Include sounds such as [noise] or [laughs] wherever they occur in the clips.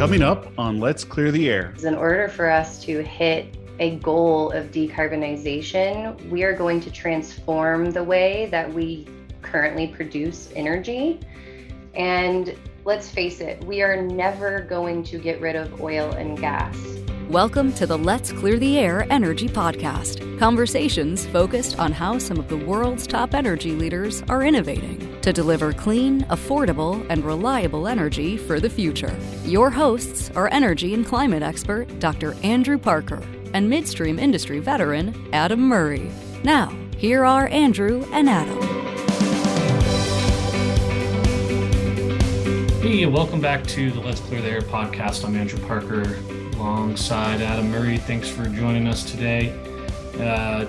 Coming up on Let's Clear the Air. In order for us to hit a goal of decarbonization, we are going to transform the way that we currently produce energy. And let's face it, we are never going to get rid of oil and gas. Welcome to the Let's Clear the Air Energy Podcast. Conversations focused on how some of the world's top energy leaders are innovating to deliver clean, affordable, and reliable energy for the future. Your hosts are energy and climate expert Dr. Andrew Parker and midstream industry veteran Adam Murray. Now, here are Andrew and Adam. Hey, welcome back to the Let's Clear the Air podcast. I'm Andrew Parker alongside Adam Murray. Thanks for joining us today. Uh,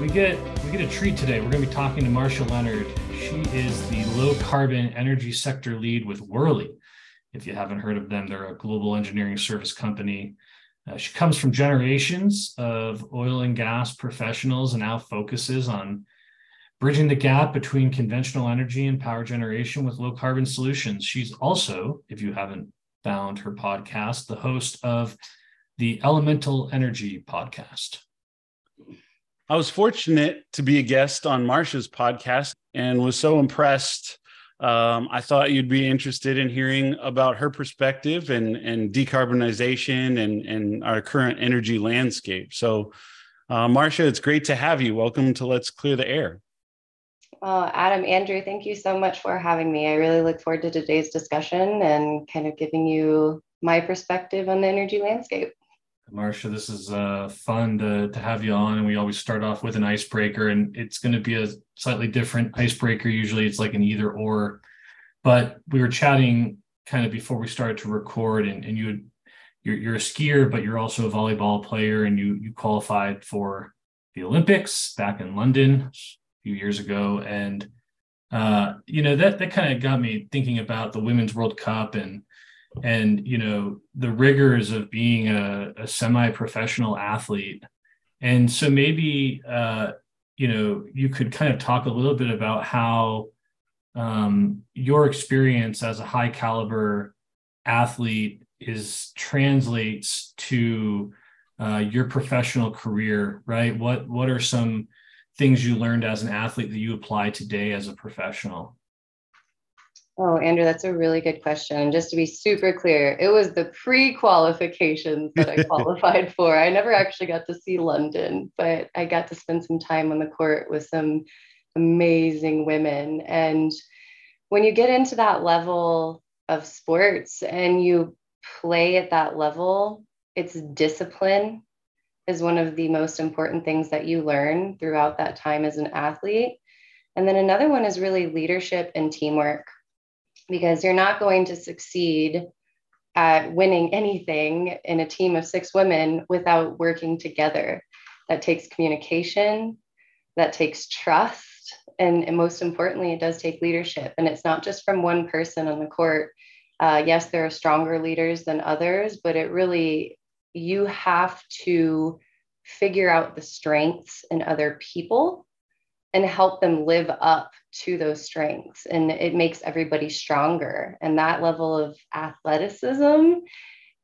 we get we get a treat today. We're going to be talking to Marcia Leonard. She is the low carbon energy sector lead with Worley. If you haven't heard of them, they're a global engineering service company. Uh, she comes from generations of oil and gas professionals and now focuses on bridging the gap between conventional energy and power generation with low carbon solutions. She's also, if you haven't found her podcast, the host of the Elemental Energy podcast. I was fortunate to be a guest on Marcia's podcast and was so impressed. Um, I thought you'd be interested in hearing about her perspective and, and decarbonization and, and our current energy landscape. So, uh, Marcia, it's great to have you. Welcome to Let's Clear the Air. Uh, Adam, Andrew, thank you so much for having me. I really look forward to today's discussion and kind of giving you my perspective on the energy landscape. Marcia, this is uh, fun to, to have you on. And we always start off with an icebreaker, and it's going to be a slightly different icebreaker. Usually it's like an either or. But we were chatting kind of before we started to record, and, and you would, you're, you're a skier, but you're also a volleyball player, and you, you qualified for the Olympics back in London few years ago, and uh, you know that that kind of got me thinking about the Women's World Cup and and you know the rigors of being a, a semi-professional athlete. And so maybe uh, you know you could kind of talk a little bit about how um, your experience as a high caliber athlete is translates to uh, your professional career, right? What what are some things you learned as an athlete that you apply today as a professional? Oh, Andrew, that's a really good question. Just to be super clear, it was the pre qualifications that I [laughs] qualified for. I never actually got to see London, but I got to spend some time on the court with some amazing women. And when you get into that level of sports and you play at that level, it's discipline is one of the most important things that you learn throughout that time as an athlete. And then another one is really leadership and teamwork, because you're not going to succeed at winning anything in a team of six women without working together. That takes communication, that takes trust, and, and most importantly, it does take leadership. And it's not just from one person on the court. Uh, yes, there are stronger leaders than others, but it really you have to figure out the strengths in other people and help them live up to those strengths. And it makes everybody stronger. And that level of athleticism,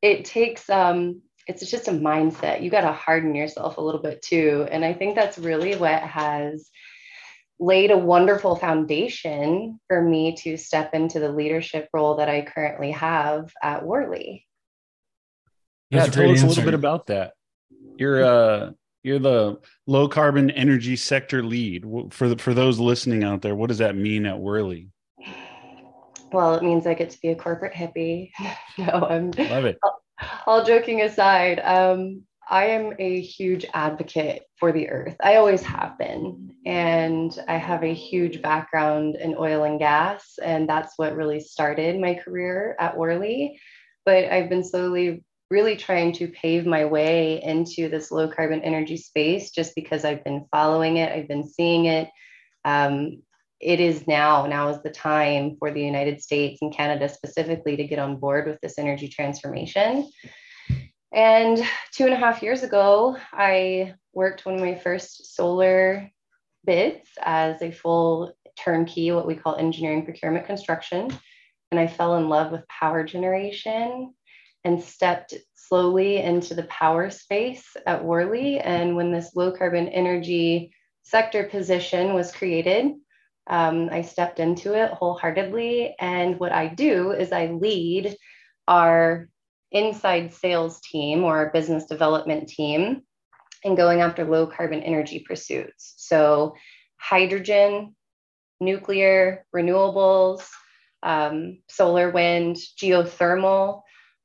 it takes, um, it's just a mindset. You got to harden yourself a little bit too. And I think that's really what has laid a wonderful foundation for me to step into the leadership role that I currently have at Worley yeah, tell us answer. a little bit about that. You're uh you're the low carbon energy sector lead for the, for those listening out there. What does that mean at Worley? Well, it means I get to be a corporate hippie. [laughs] no, I'm love it. All, all joking aside, um, I am a huge advocate for the earth. I always have been. And I have a huge background in oil and gas. And that's what really started my career at Worley. But I've been slowly really trying to pave my way into this low carbon energy space just because I've been following it, I've been seeing it. Um, it is now, now is the time for the United States and Canada specifically to get on board with this energy transformation. And two and a half years ago, I worked one of my first solar bids as a full turnkey, what we call engineering procurement construction. And I fell in love with power generation and stepped slowly into the power space at Worley. And when this low carbon energy sector position was created, um, I stepped into it wholeheartedly. And what I do is I lead our inside sales team or our business development team in going after low carbon energy pursuits. So, hydrogen, nuclear, renewables, um, solar, wind, geothermal,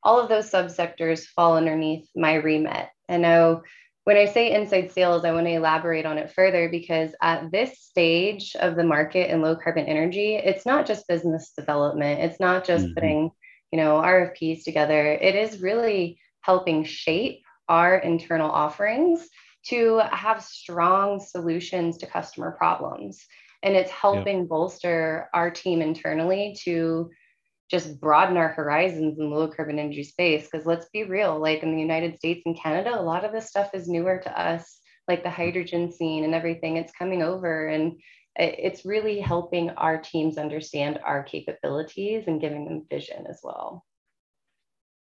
all of those subsectors fall underneath my remit. And now, when I say inside sales, I want to elaborate on it further because at this stage of the market in low carbon energy, it's not just business development. It's not just mm-hmm. putting, you know, RFPs together. It is really helping shape our internal offerings to have strong solutions to customer problems. And it's helping yep. bolster our team internally to just broaden our horizons in the low carbon energy space. Because let's be real, like in the United States and Canada, a lot of this stuff is newer to us, like the hydrogen scene and everything. It's coming over and it's really helping our teams understand our capabilities and giving them vision as well.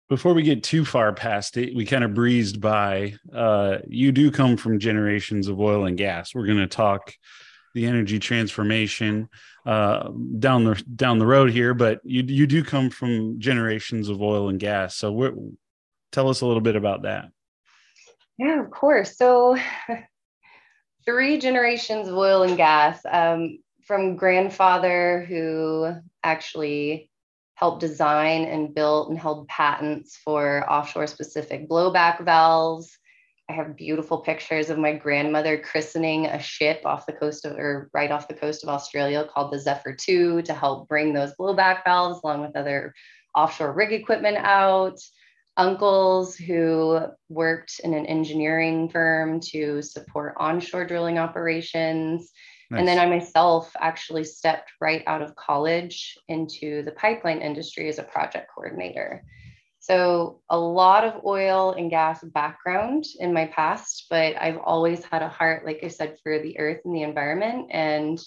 Before we get too far past it, we kind of breezed by. Uh, you do come from generations of oil and gas. We're going to talk the energy transformation uh, down the down the road here, but you you do come from generations of oil and gas. So tell us a little bit about that. Yeah, of course. So [laughs] three generations of oil and gas um, from grandfather who actually helped design and built and held patents for offshore specific blowback valves I have beautiful pictures of my grandmother christening a ship off the coast of, or right off the coast of Australia called the Zephyr 2 to help bring those blowback valves along with other offshore rig equipment out. Uncles who worked in an engineering firm to support onshore drilling operations. Nice. And then I myself actually stepped right out of college into the pipeline industry as a project coordinator. So, a lot of oil and gas background in my past, but I've always had a heart, like I said, for the earth and the environment. And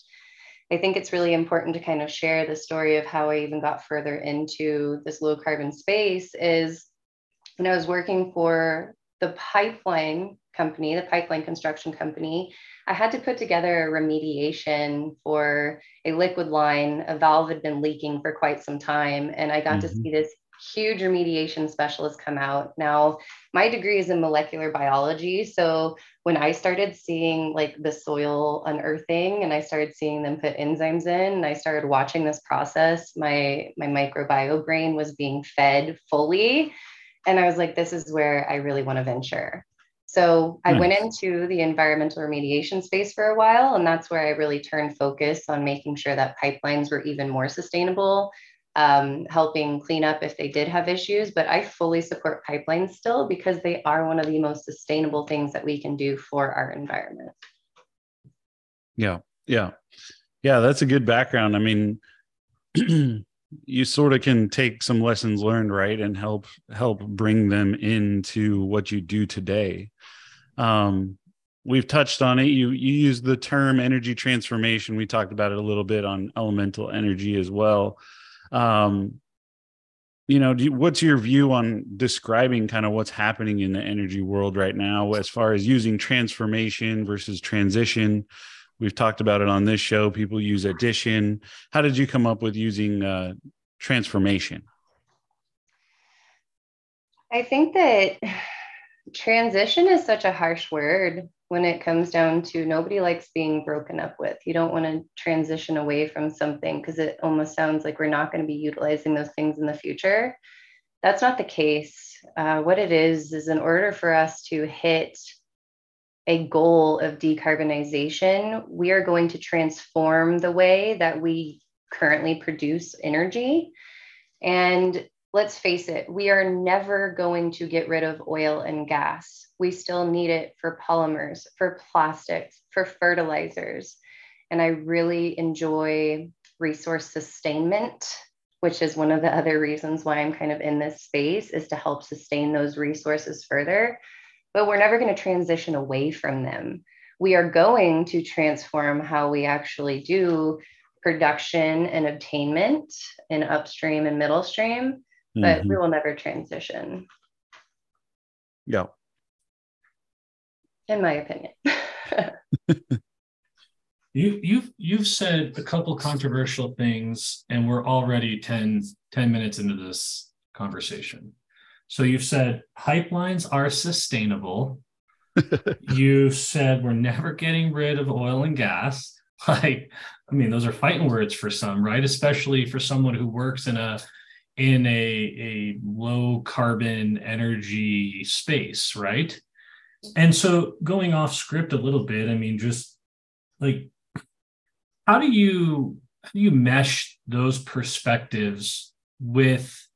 I think it's really important to kind of share the story of how I even got further into this low carbon space. Is when I was working for the pipeline company, the pipeline construction company, I had to put together a remediation for a liquid line. A valve had been leaking for quite some time, and I got mm-hmm. to see this huge remediation specialists come out. Now, my degree is in molecular biology. So when I started seeing like the soil unearthing and I started seeing them put enzymes in and I started watching this process, my, my microbiome brain was being fed fully. And I was like, this is where I really want to venture. So I went into the environmental remediation space for a while, and that's where I really turned focus on making sure that pipelines were even more sustainable, um, helping clean up if they did have issues. But I fully support pipelines still because they are one of the most sustainable things that we can do for our environment. Yeah. Yeah. Yeah. That's a good background. I mean, [clears throat] you sort of can take some lessons learned right and help help bring them into what you do today um, we've touched on it you you use the term energy transformation we talked about it a little bit on elemental energy as well um, you know, you, what's your view on describing kind of what's happening in the energy world right now as far as using transformation versus transition? We've talked about it on this show. People use addition. How did you come up with using uh, transformation? I think that [sighs] transition is such a harsh word when it comes down to nobody likes being broken up with. You don't want to transition away from something because it almost sounds like we're not going to be utilizing those things in the future. That's not the case. Uh, what it is, is in order for us to hit a goal of decarbonization, we are going to transform the way that we currently produce energy. And let's face it, we are never going to get rid of oil and gas. We still need it for polymers, for plastics, for fertilizers. And I really enjoy resource sustainment, which is one of the other reasons why I'm kind of in this space is to help sustain those resources further. But we're never going to transition away from them. We are going to transform how we actually do production and obtainment in upstream and middle stream but mm-hmm. we will never transition. Yeah. In my opinion. [laughs] you you've you've said a couple controversial things and we're already 10, 10 minutes into this conversation. So you've said pipelines are sustainable. [laughs] you've said we're never getting rid of oil and gas. [laughs] Like, I mean, those are fighting words for some, right? Especially for someone who works in a in a, a low carbon energy space, right? And so going off script a little bit, I mean, just like how do you how do you mesh those perspectives with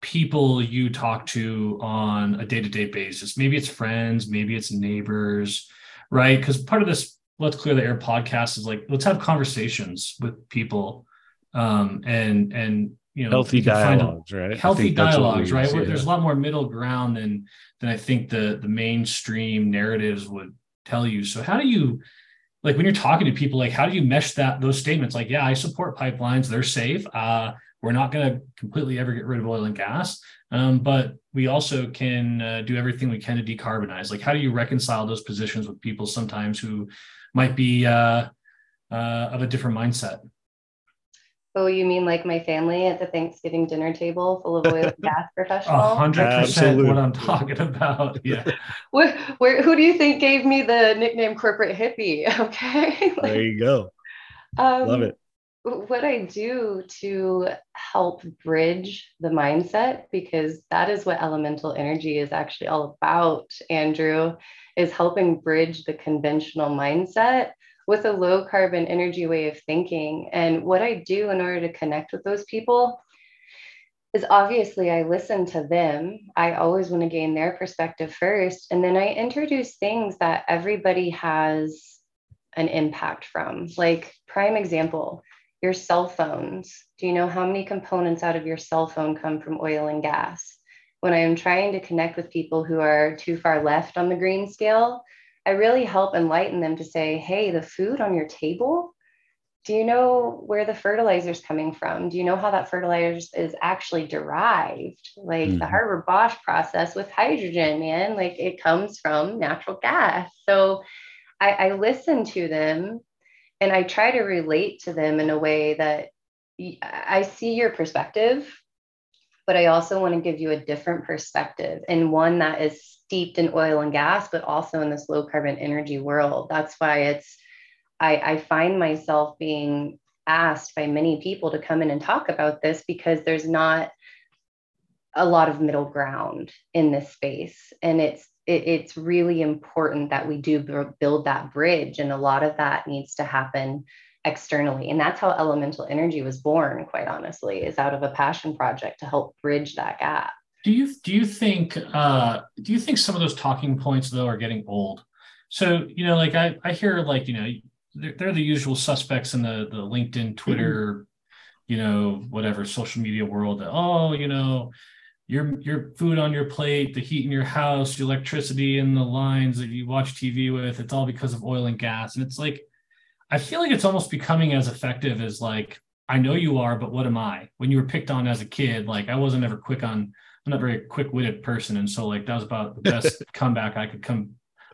people you talk to on a day-to-day basis? Maybe it's friends, maybe it's neighbors, right? Because part of this let's clear the air podcast is like let's have conversations with people um and and you know healthy dialogues right? Healthy dialogues right? where there's a lot more middle ground than than i think the the mainstream narratives would tell you. So how do you like when you're talking to people like how do you mesh that those statements? Like yeah i support pipelines. They're safe. Uh we're not going to completely ever get rid of oil and gas. Um, but we also can uh, do everything we can to decarbonize. Like how do you reconcile those positions with people sometimes who might be uh, uh, of a different mindset Oh, you mean like my family at the Thanksgiving dinner table full of oil and [laughs] gas professionals? Hundred percent what I'm talking about. Yeah. [laughs] where, where, who do you think gave me the nickname corporate hippie? [laughs] Okay. like, there you go. Um, Love it. What I do to help bridge the mindset, because that is what elemental energy is actually all about, Andrew, is helping bridge the conventional mindset with a low carbon energy way of thinking. And what I do in order to connect with those people is obviously I listen to them. I always want to gain their perspective first. And then I introduce things that everybody has an impact from. Like, prime example, your cell phones. Do you know how many components out of your cell phone come from oil and gas? When I am trying to connect with people who are too far left on the green scale, I really help enlighten them to say, hey, the food on your table, do you know where the fertilizer is coming from? Do you know how that fertilizer is actually derived? Like mm-hmm. the Haber Bosch process with hydrogen, man, like it comes from natural gas. So I, I listen to them and I try to relate to them in a way that I see your perspective, but I also want to give you a different perspective and one that is steeped in oil and gas, but also in this low carbon energy world. That's why it's, I, I find myself being asked by many people to come in and talk about this because there's not a lot of middle ground in this space. And it's, it, it's really important that we do build that bridge. And a lot of that needs to happen externally. And that's how elemental energy was born, quite honestly, is out of a passion project to help bridge that gap. Do you do you think uh, do you think some of those talking points though are getting old? So you know, like I I hear like you know they're, they're the usual suspects in the the LinkedIn, Twitter, mm-hmm. you know, whatever social media world. That, oh, you know, your your food on your plate, the heat in your house, the electricity in the lines that you watch TV with, it's all because of oil and gas. And it's like, I feel like it's almost becoming as effective as like, I know you are, but what am I? When you were picked on as a kid, like I wasn't ever quick on I'm not very quick-witted person, and so like that was about the best [laughs] comeback I could come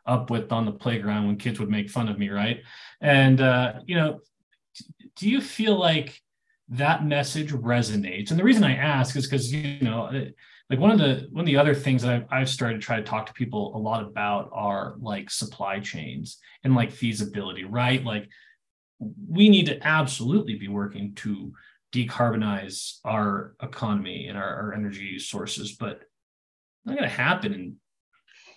up with on the playground when kids would make fun of me, right? And uh, you know, do you feel like that message resonates? And the reason I ask is because you know, uh, like one of the one of the other things that I've, I've started to try to talk to people a lot about are like supply chains and like feasibility, right? Like we need to absolutely be working to decarbonize our economy and our, our energy sources, but not going to happen in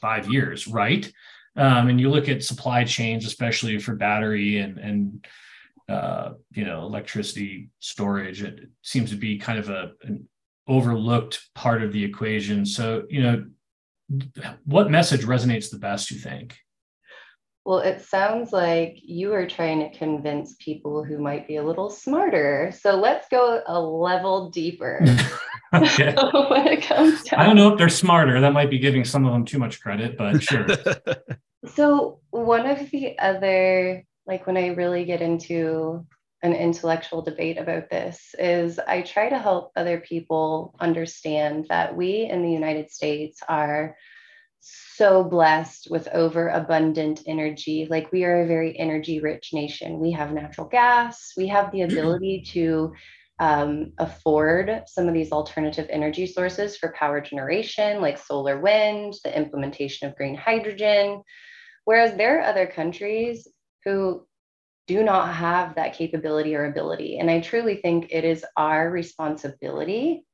five years, right? Um, and you look at supply chains, especially for battery and and uh, you know electricity storage. It seems to be kind of a an overlooked part of the equation. So you know, what message resonates the best? You think? Well, it sounds like you are trying to convince people who might be a little smarter. So let's go a level deeper. [laughs] [laughs] okay. when it comes down, I don't know if they're smarter. That might be giving some of them too much credit, but sure. [laughs] so one of the other, like when I really get into an intellectual debate about this is I try to help other people understand that we in the United States are so blessed with overabundant energy. Like we are a very energy rich nation. We have natural gas, we have the ability to um, afford some of these alternative energy sources for power generation, like solar wind, the implementation of green hydrogen. Whereas there are other countries who do not have that capability or ability. And I truly think it is our responsibility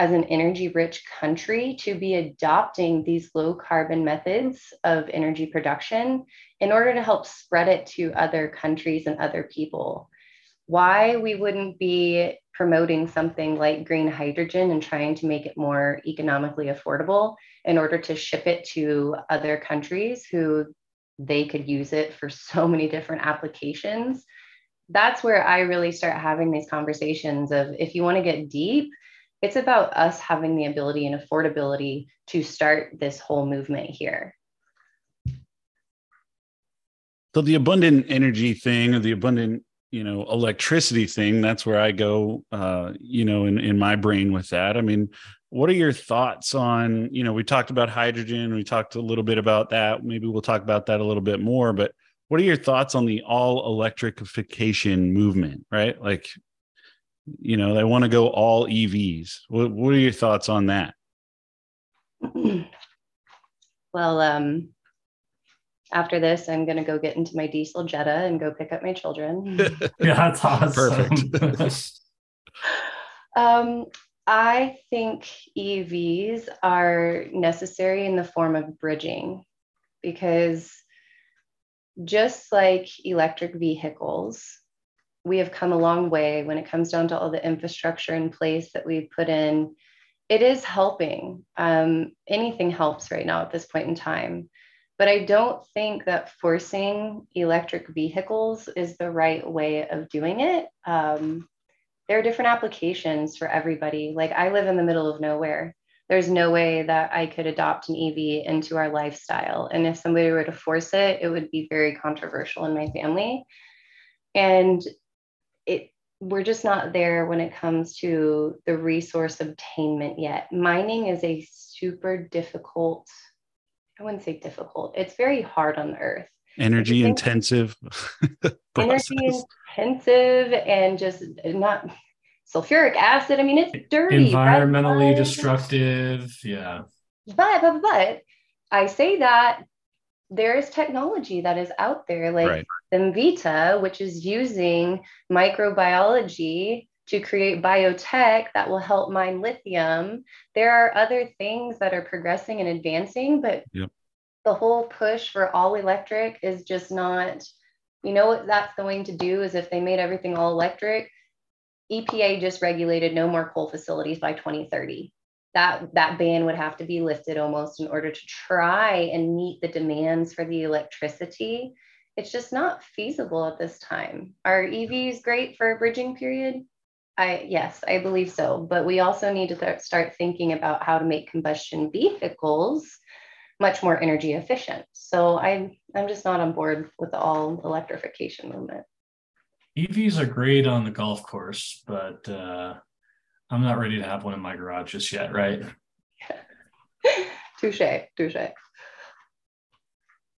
as an energy rich country to be adopting these low carbon methods of energy production in order to help spread it to other countries and other people. Why we wouldn't be promoting something like green hydrogen and trying to make it more economically affordable in order to ship it to other countries who they could use it for [laughs] so many different applications. That's where I really start having these conversations of if you want to get deep, it's about us having the ability and affordability to start this whole movement here. So the abundant energy thing or the abundant, you know, electricity thing, that's where I go uh, you know, in, in my brain with that. I mean, what are your thoughts on you know we talked about hydrogen we talked a little bit about that maybe we'll talk about that a little bit more but what are your thoughts on the all electrification movement right like you know they want to go all evs what, what are your thoughts on that? [clears throat] Well um after this i'm going to go get into my diesel jetta and go pick up my children. [laughs] Yeah that's awesome. Perfect. [laughs] Um I think EVs are necessary in the form of bridging because just like electric vehicles, we have come a long way when it comes down to all the infrastructure in place that we've put in. It is helping. Um, anything helps right now at this point in time. But I don't think that forcing electric vehicles is the right way of doing it. Um, there are different applications for everybody. Like I live in the middle of nowhere. There's no way that I could adopt an EV into our lifestyle. And if somebody were to force it, it would be very controversial in my family. And it we're just not there when it comes to the resource obtainment yet. Mining is a super difficult, I wouldn't say difficult, it's very hard on the earth. Energy intensive [laughs] energy intensive and just not sulfuric acid i mean it's dirty environmentally destructive yeah. But but but i say that there is technology that is out there like right. Envita, which is using microbiology to create biotech that will help mine lithium. There are other things that are progressing and advancing, but yep the whole push for all electric is just not, you know what that's going to do is if they made everything all electric, EPA just regulated no more coal facilities by 2030. That, that ban would have to be lifted almost in order to try and meet the demands for the electricity. It's just not feasible at this time. Are EVs great for a bridging period? I yes, I believe so. But we also need to th- start thinking about how to make combustion vehicles much more energy efficient. So I'm I'm just not on board with the all electrification movement. EVs are great on the golf course, but uh, I'm not ready to have one in my garage just yet, right? [laughs] touche, touche.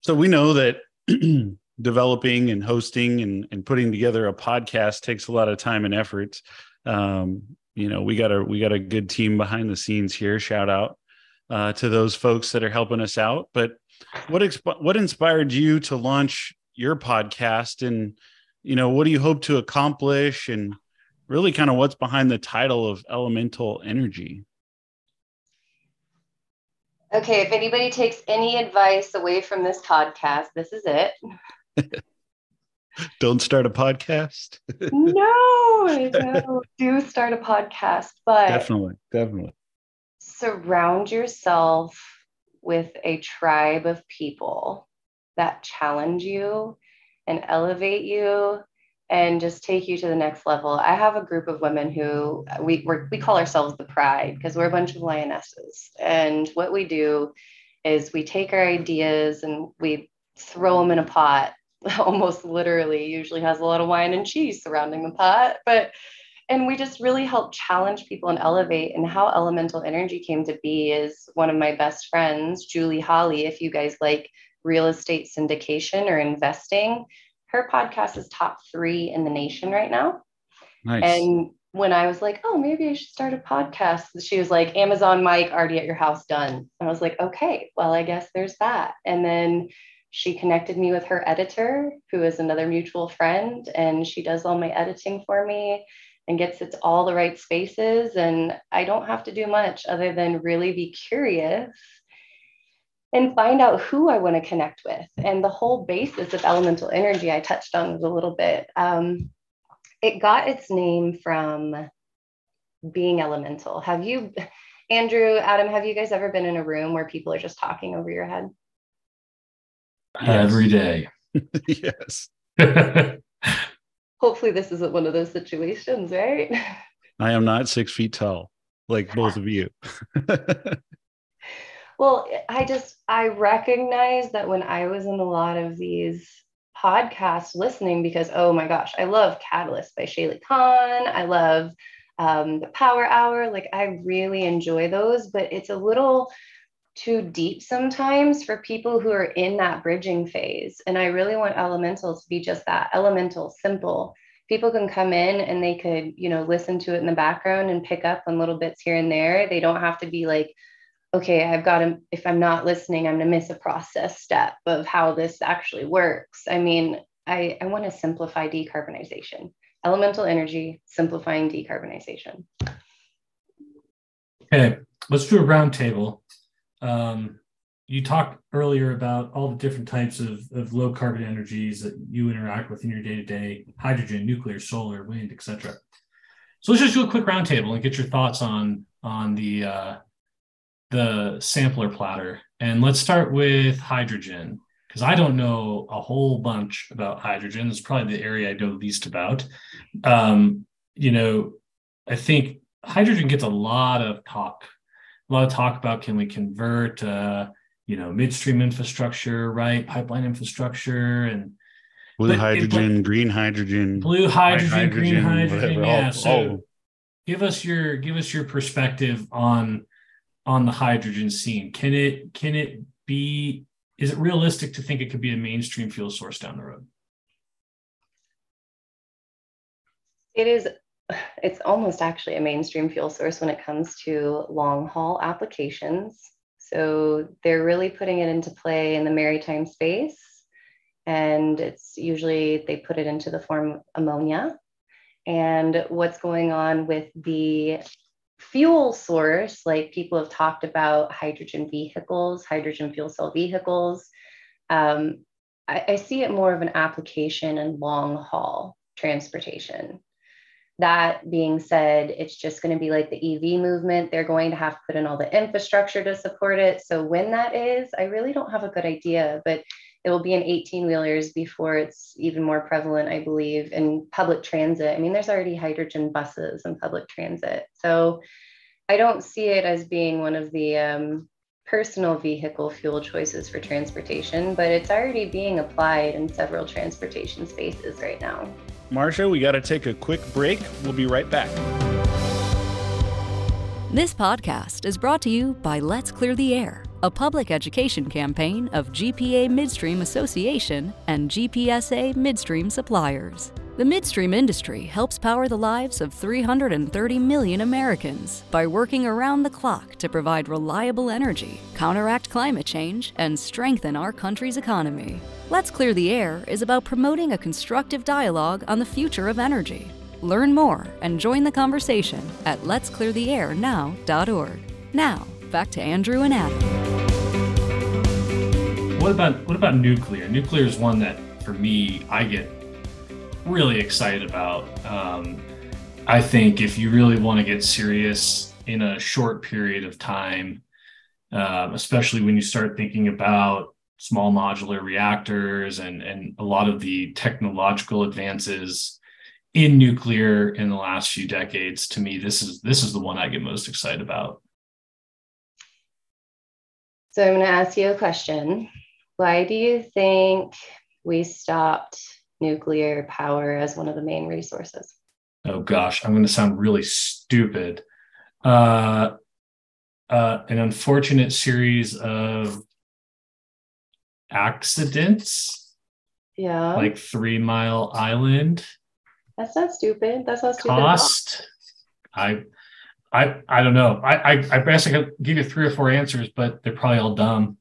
So we know that [clears throat] developing and hosting and, and putting together a podcast takes a lot of time and effort. Um, you know, we got a we got a good team behind the scenes here. Shout out uh, to those folks that are helping us out. But what exp- what inspired you to launch your podcast, and you know what do you hope to accomplish, and really kind of what's behind the title of Elemental Energy? Okay, if anybody takes any advice away from this podcast, this is it. [laughs] Don't start a podcast. [laughs] no, no, do start a podcast, but definitely, definitely surround yourself with a tribe of people that challenge you and elevate you and just take you to the next level. I have a group of women who uh, we we call ourselves the Pride because we're a bunch of lionesses. And what we do is we take our ideas and we throw them in a pot [laughs] almost literally usually has a lot of wine and cheese surrounding the pot. But and we just really help challenge people and elevate and how elemental energy came to be is one of my best friends julie holly if you guys like real estate syndication or investing her podcast is top three in the nation right now nice. and when i was like oh maybe i should start a podcast she was like amazon mic already at your house done and i was like okay well i guess there's that and then she connected me with her editor who is another mutual friend and she does all my editing for me and gets it to all the right spaces. And I don't have to do much other than really be curious and find out who I want to connect with. And the whole basis of elemental energy I touched on was a little bit. Um, it got its name from being elemental. Have you, Andrew, Adam, have you guys ever been in a room where people are just talking over your head? Every day. [laughs] yes. [laughs] hopefully this isn't one of those situations, right? I am not six feet tall, like both of you. [laughs] well, I just I recognize that when I was in a lot of these podcasts listening, because oh my gosh, I love Catalyst by Shayle Kann. I love um, the Power Hour. Like I really enjoy those, but it's a little too deep sometimes for people who are in that bridging phase. And I really want elemental to be just that elemental, simple. People can come in and they could, you know, listen to it in the background and pick up on little bits here and there. They don't have to be like, okay, I've got to, if I'm not listening, I'm going to miss a process step of how this actually works. I mean, I, I want to simplify decarbonization, elemental energy, simplifying decarbonization. Okay, let's do a roundtable um, you talked earlier about all the different types of, of low carbon energies that you interact with in your day to day hydrogen, nuclear, solar, wind, etc. So let's just do a quick roundtable and get your thoughts on on the uh, the sampler platter. And let's start with hydrogen because I don't know a whole bunch about hydrogen. It's probably the area I know least about. Um, you know, I think hydrogen gets a lot of talk a lot of talk about can we convert uh, you know midstream infrastructure right pipeline infrastructure and blue hydrogen it, green hydrogen blue hydrogen, hydrogen green hydrogen whatever. yeah all, so all. give us your give us your perspective on on the hydrogen scene can it can it be is it realistic to think it could be a mainstream fuel source down the road it is it's almost actually a mainstream fuel source when it comes to long haul applications. So they're really putting it into play in the maritime space. And it's usually they put it into the form ammonia. And what's going on with the fuel source, like people have talked about hydrogen vehicles, hydrogen fuel cell vehicles. Um, I, I see it more of an application in long haul transportation. That being said, it's just going to be like the EV movement. They're going to have to put in all the infrastructure to support it. So when that is, I really don't have a good idea, but it will be in 18 wheelers before it's even more prevalent, I believe, in public transit. I mean, there's already hydrogen buses in public transit. So I don't see it as being one of the um, personal vehicle fuel choices for transportation, but it's already being applied in several transportation spaces right now. Marcia, we got to take a quick break. We'll be right back. This podcast is brought to you by Let's Clear the Air, a public education campaign of GPA Midstream Association and GPSA Midstream Suppliers. The midstream industry helps power the lives of 330 million Americans by working around the clock to provide reliable energy, counteract climate change, and strengthen our country's economy. Let's Clear the Air is about promoting a constructive dialogue on the future of energy. Learn more and join the conversation at letscleartheairnow.org. Now, back to Andrew and Adam. What about what about nuclear? Nuclear is one that for me I get really excited about. Um, I think if you really want to get serious in a short period of time, um, especially when you start thinking about small modular reactors and, and a lot of the technological advances in nuclear in the last few decades, to me, this is this is the one I get most excited about. So I'm going to ask you a question. Why do you think we stopped nuclear power as one of the main resources. Oh gosh, I'm going to sound really stupid. Uh, uh, an unfortunate series of accidents. Yeah. Like Three Mile Island. That's not stupid. That's not stupid. Cost. I, I, I don't know. I, I, I guess I could give you three or four answers, but they're probably all dumb.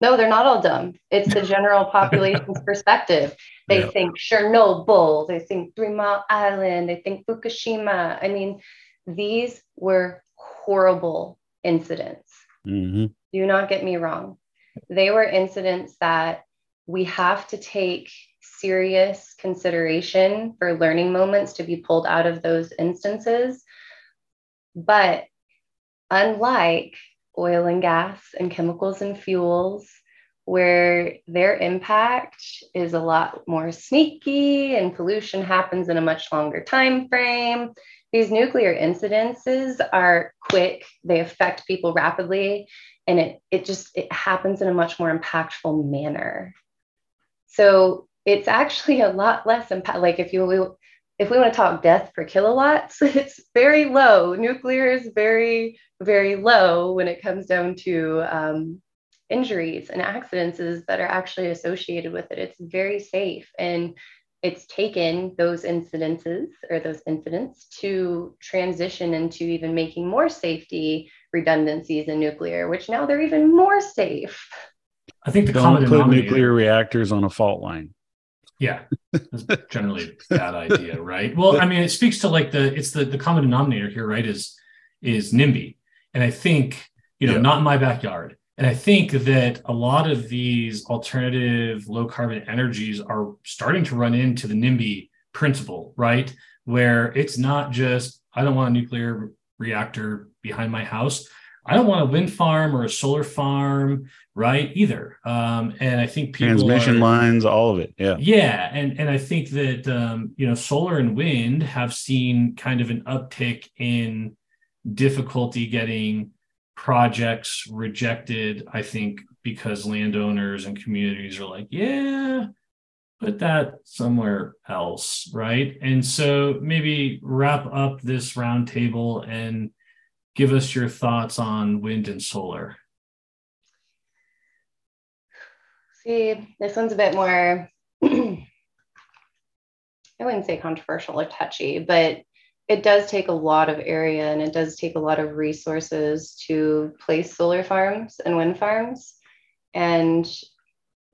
No, they're not all dumb. It's the [laughs] general population's perspective. They yeah. think Chernobyl, they think Three Mile Island, they think Fukushima. I mean, these were horrible incidents. Mm-hmm. Do not get me wrong. They were incidents that we have to take serious consideration for learning moments to be pulled out of those instances. But unlike oil and gas and chemicals and fuels, where their impact is a lot more sneaky and pollution happens in a much longer time frame. These nuclear incidences are quick they affect people rapidly and it it just it happens in a much more impactful manner. So it's actually a lot less impact like if you if we want to talk death per kilowatts [laughs] it's very low nuclear is very very low when it comes down to um, injuries and accidents that are actually associated with it. It's very safe and it's taken those incidences or those incidents to transition into even making more safety redundancies in nuclear, which now they're even more safe. I think the Don't common put nuclear reactors on a fault line. Yeah, that's generally a bad idea, right? Well, I mean, it speaks to like the it's the the common denominator here, right? Is is NIMBY, and I think you know, yeah. not in my backyard, and I think that a lot of these alternative low carbon energies are starting to run into the NIMBY principle, right? Where it's not just, I don't want a nuclear reactor behind my house. I don't want a wind farm or a solar farm, right? Either. Um, and I think people transmission are, lines, all of it. Yeah. Yeah. And, and I think that, um, you know, solar and wind have seen kind of an uptick in difficulty getting projects rejected, I think, because landowners and communities are like, yeah, put that somewhere else, right? And so maybe wrap up this roundtable and give us your thoughts on wind and solar. See, this one's a bit more, [clears throat] I wouldn't say controversial or touchy, but it does take a lot of area and it does take a lot of resources to place solar farms and wind farms. And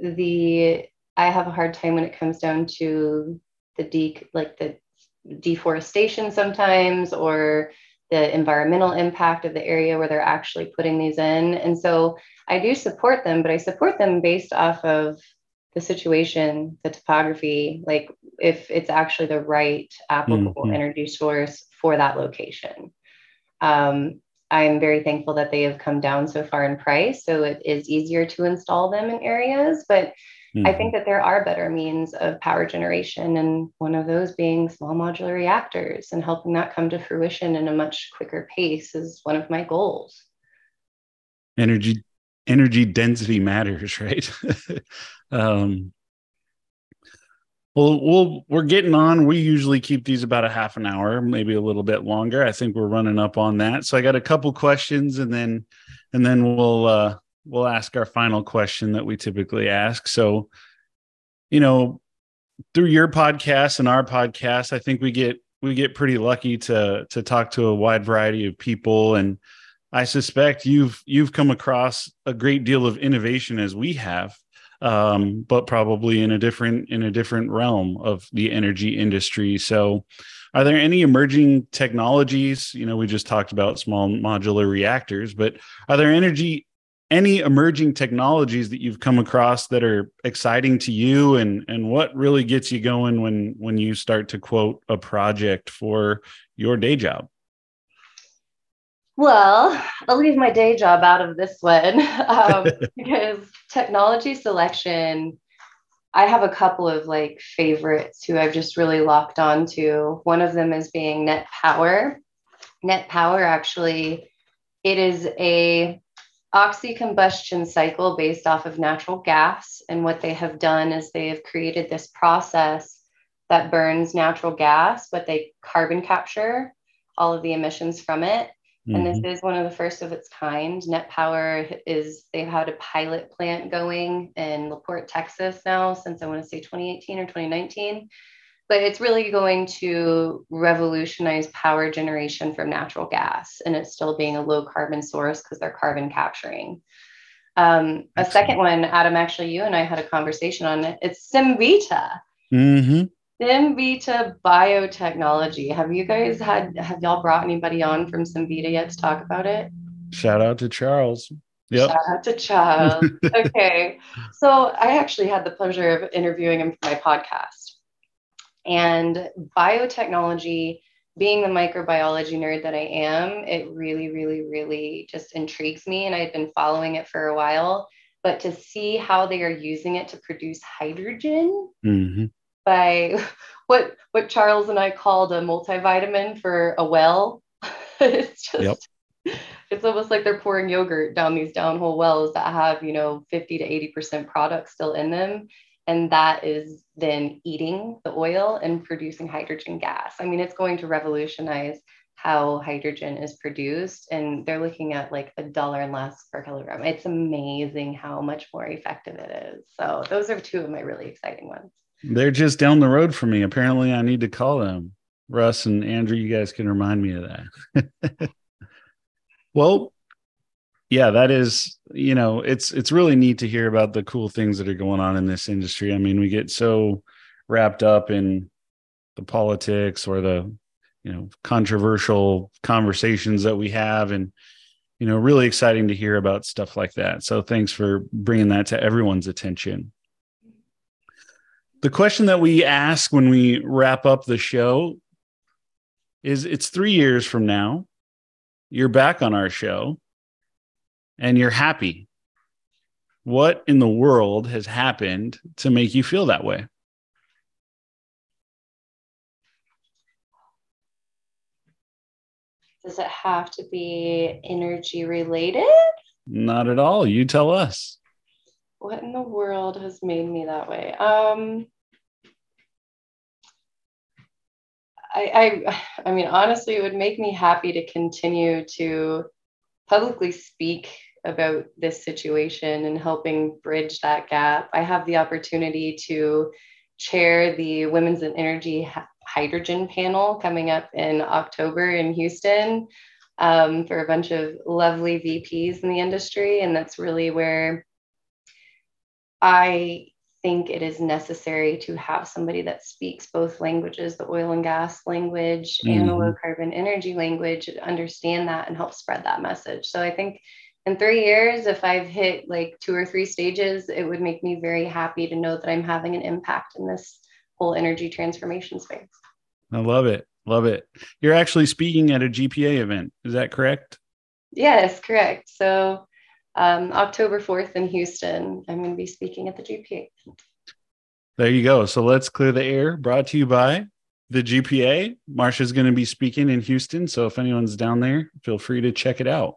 the I have a hard time when it comes down to the de like the deforestation sometimes or the environmental impact of the area where they're actually putting these in. And so I do support them, but I support them based off of the situation, the topography, like if it's actually the right applicable mm-hmm. energy source for that location. Um, I'm very thankful that they have come down so far in price, so it is easier to install them in areas. But mm-hmm. I think that there are better means of power generation, and one of those being small modular reactors and helping that come to fruition in a much quicker pace is one of my goals. Energy energy density matters, [laughs] right? um, well, we'll we're getting on. We usually keep these about a half an hour, maybe a little bit longer. I think we're running up on that. So I got a couple questions, and then and then we'll uh, we'll ask our final question that we typically ask. So, you know, through your podcast and our podcast, I think we get we get pretty lucky to to talk to a wide variety of people and I suspect you've you've come across a great deal of innovation as we have, um, but probably in a different in a different realm of the energy industry. So, are there any emerging technologies? You know, we just talked about small modular reactors, but are there energy any emerging technologies that you've come across that are exciting to you and and what really gets you going when when you start to quote a project for your day job well, I'll leave my day job out of this one [laughs] um, [laughs] because technology selection, I have a couple of like favorites who I've just really locked on to. One of them is being Net Power. Net Power actually, it is a oxy-combustion cycle based off of natural gas. And what they have done is they have created this process that burns natural gas, but they carbon capture all of the emissions from it. Mm-hmm. And this mm-hmm. is one of the first of its kind. Net Power is, they've had a pilot plant going in LaPorte, Texas now since I want to say 2018 or 2019 but it's really going to revolutionize power generation from natural gas and it's still being a low carbon source because they're carbon capturing um, a second one adam actually you and i had a conversation on it it's Cemvita mm-hmm. Cemvita biotechnology have you guys had have y'all brought anybody on from Cemvita yet to talk about it shout out to charles Yep. Shout out to Charles. [laughs] okay. So I actually had the pleasure of interviewing him for my podcast. And biotechnology, being the microbiology nerd that I am, it really, really, really just intrigues me. And I've been following it for a while. But to see how they are using it to produce hydrogen mm-hmm. by [laughs] what what Charles and I called a multivitamin for a well, [laughs] it's just yep. it's almost like they're pouring yogurt down these downhole wells that have you know 50 to 80 percent product still in them and that is then eating the oil and producing hydrogen gas. I mean, it's going to revolutionize how hydrogen is produced, and they're looking at like a dollar and less per kilogram. It's amazing how much more effective it is. So, those are two of my really exciting ones. They're just down the road for me. Apparently, I need to call them. Russ and Andrew, you guys can remind me of that. [laughs] well, yeah, that is, you know, it's it's really neat to hear about the cool things that are going on in this industry. I mean, we get so wrapped up in the politics or the, you know, controversial conversations that we have and you know, really exciting to hear about stuff like that. So thanks for bringing that to everyone's attention. The question that we ask when we wrap up the show is it's 3 years from now. You're back on our show and you're happy. What in the world has happened to make you feel that way? Does it have to be energy related? Not at all. You tell us. What in the world has made me that way? Um, I, I, I mean, honestly, it would make me happy to continue to publicly speak about this situation and helping bridge that gap. I have the opportunity to chair the Women's and Energy Hydrogen panel coming up in October in Houston um, for a bunch of lovely VPs in the industry. And that's really where I think it is necessary to have somebody that speaks both languages the oil and gas language mm-hmm. and the mm-hmm. low carbon energy language understand that and help spread that message. So i think in three years if i've hit like two or three stages it would make me very happy to know that i'm having an impact in this whole energy transformation space. I love it. Love it. You're actually speaking at a GPA event. Is that correct? Yes correct. So um, October 4th in Houston. I'm going to be speaking at the GPA. There you go. So let's clear the air. Brought to you by the GPA. Marcia's going to be speaking in Houston. So if anyone's down there, feel free to check it out.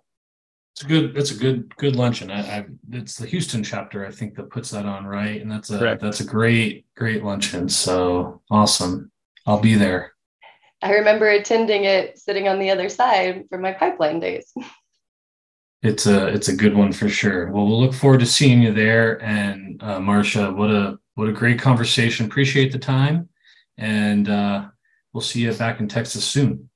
It's a good. It's a good good luncheon. I, I, it's the Houston chapter, I think, that puts that on, right? And that's a Correct. that's a great great luncheon. So awesome. I'll be there. I remember attending it, sitting on the other side from my pipeline days. [laughs] it's a it's a good one for sure. Well, we'll look forward to seeing you there. And uh, Marcia, what a what a great conversation. Appreciate the time, and uh, we'll see you back in Texas soon.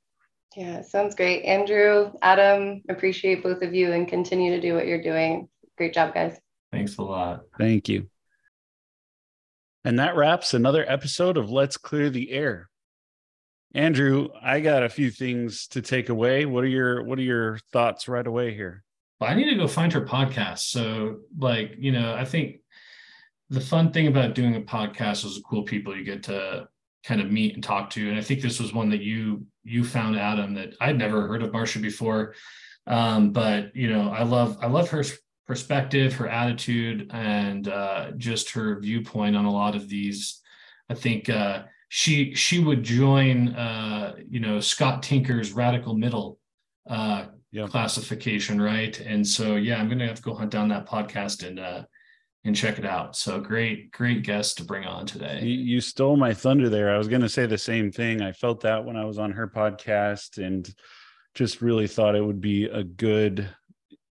Yeah, sounds great. Andrew, Adam, appreciate both of you and continue to do what you're doing. Great job, guys. Thanks a lot. Thank you. And that wraps another episode of Let's Clear the Air. Andrew, I got a few things to take away. What are your what are your thoughts right away here? Well, I need to go find her podcast. So, like, you know, I think the fun thing about doing a podcast is the cool people you get to kind of meet and talk to. And I think this was one that you you found, Adam, that I'd never heard of Marcia before. Um, but you know, I love I love her perspective, her attitude, and uh, just her viewpoint on a lot of these. I think uh, she she would join uh, you know Scott Tinker's Radical Middle classification, right? And so, yeah, I'm gonna have to go hunt down that podcast and uh, and check it out. So great, great guest to bring on today. You, you stole my thunder there. I was going to say the same thing. I felt that when I was on her podcast and just really thought it would be a good,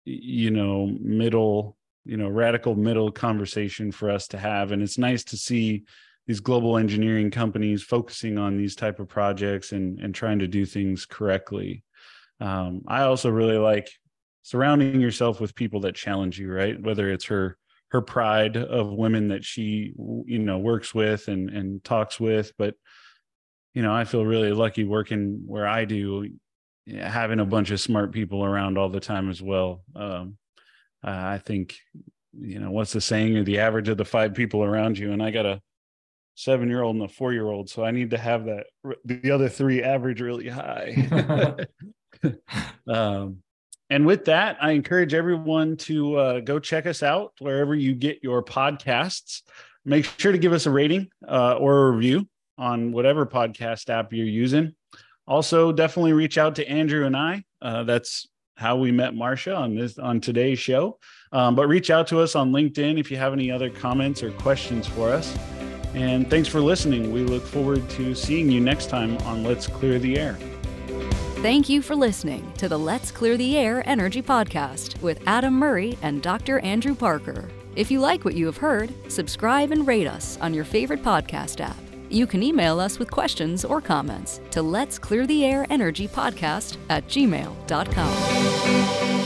you know, middle, you know, radical middle conversation for us to have. And it's nice to see these global engineering companies focusing on these type of projects and and trying to do things correctly. Um, I also really like surrounding yourself with people that challenge you, right? Whether it's her her pride of women that she you know works with and and talks with. But you know i feel really lucky working where i do having a bunch of smart people around all the time as well. Um, i think you know what's the saying? The average of the five people around you. And i got a seven year old and a four year old so i need to have that the other three average really high [laughs] [laughs] [laughs] um, and with that, I encourage everyone to uh, go check us out wherever you get your podcasts. Make sure to give us a rating uh, or a review on whatever podcast app you're using. Also, definitely reach out to Andrew and I. Uh, that's how we met Marcia on this on today's show. Um, but reach out to us on LinkedIn if you have any other comments or questions for us. And thanks for listening. We look forward to seeing you next time on Let's Clear the Air. Thank you for listening to the Let's Clear the Air Energy Podcast with Adam Murray and Dr. Andrew Parker. If you like what you have heard, subscribe and rate us on your favorite podcast app. You can email us with questions or comments to Let's Clear the Air Energy Podcast at gmail.com.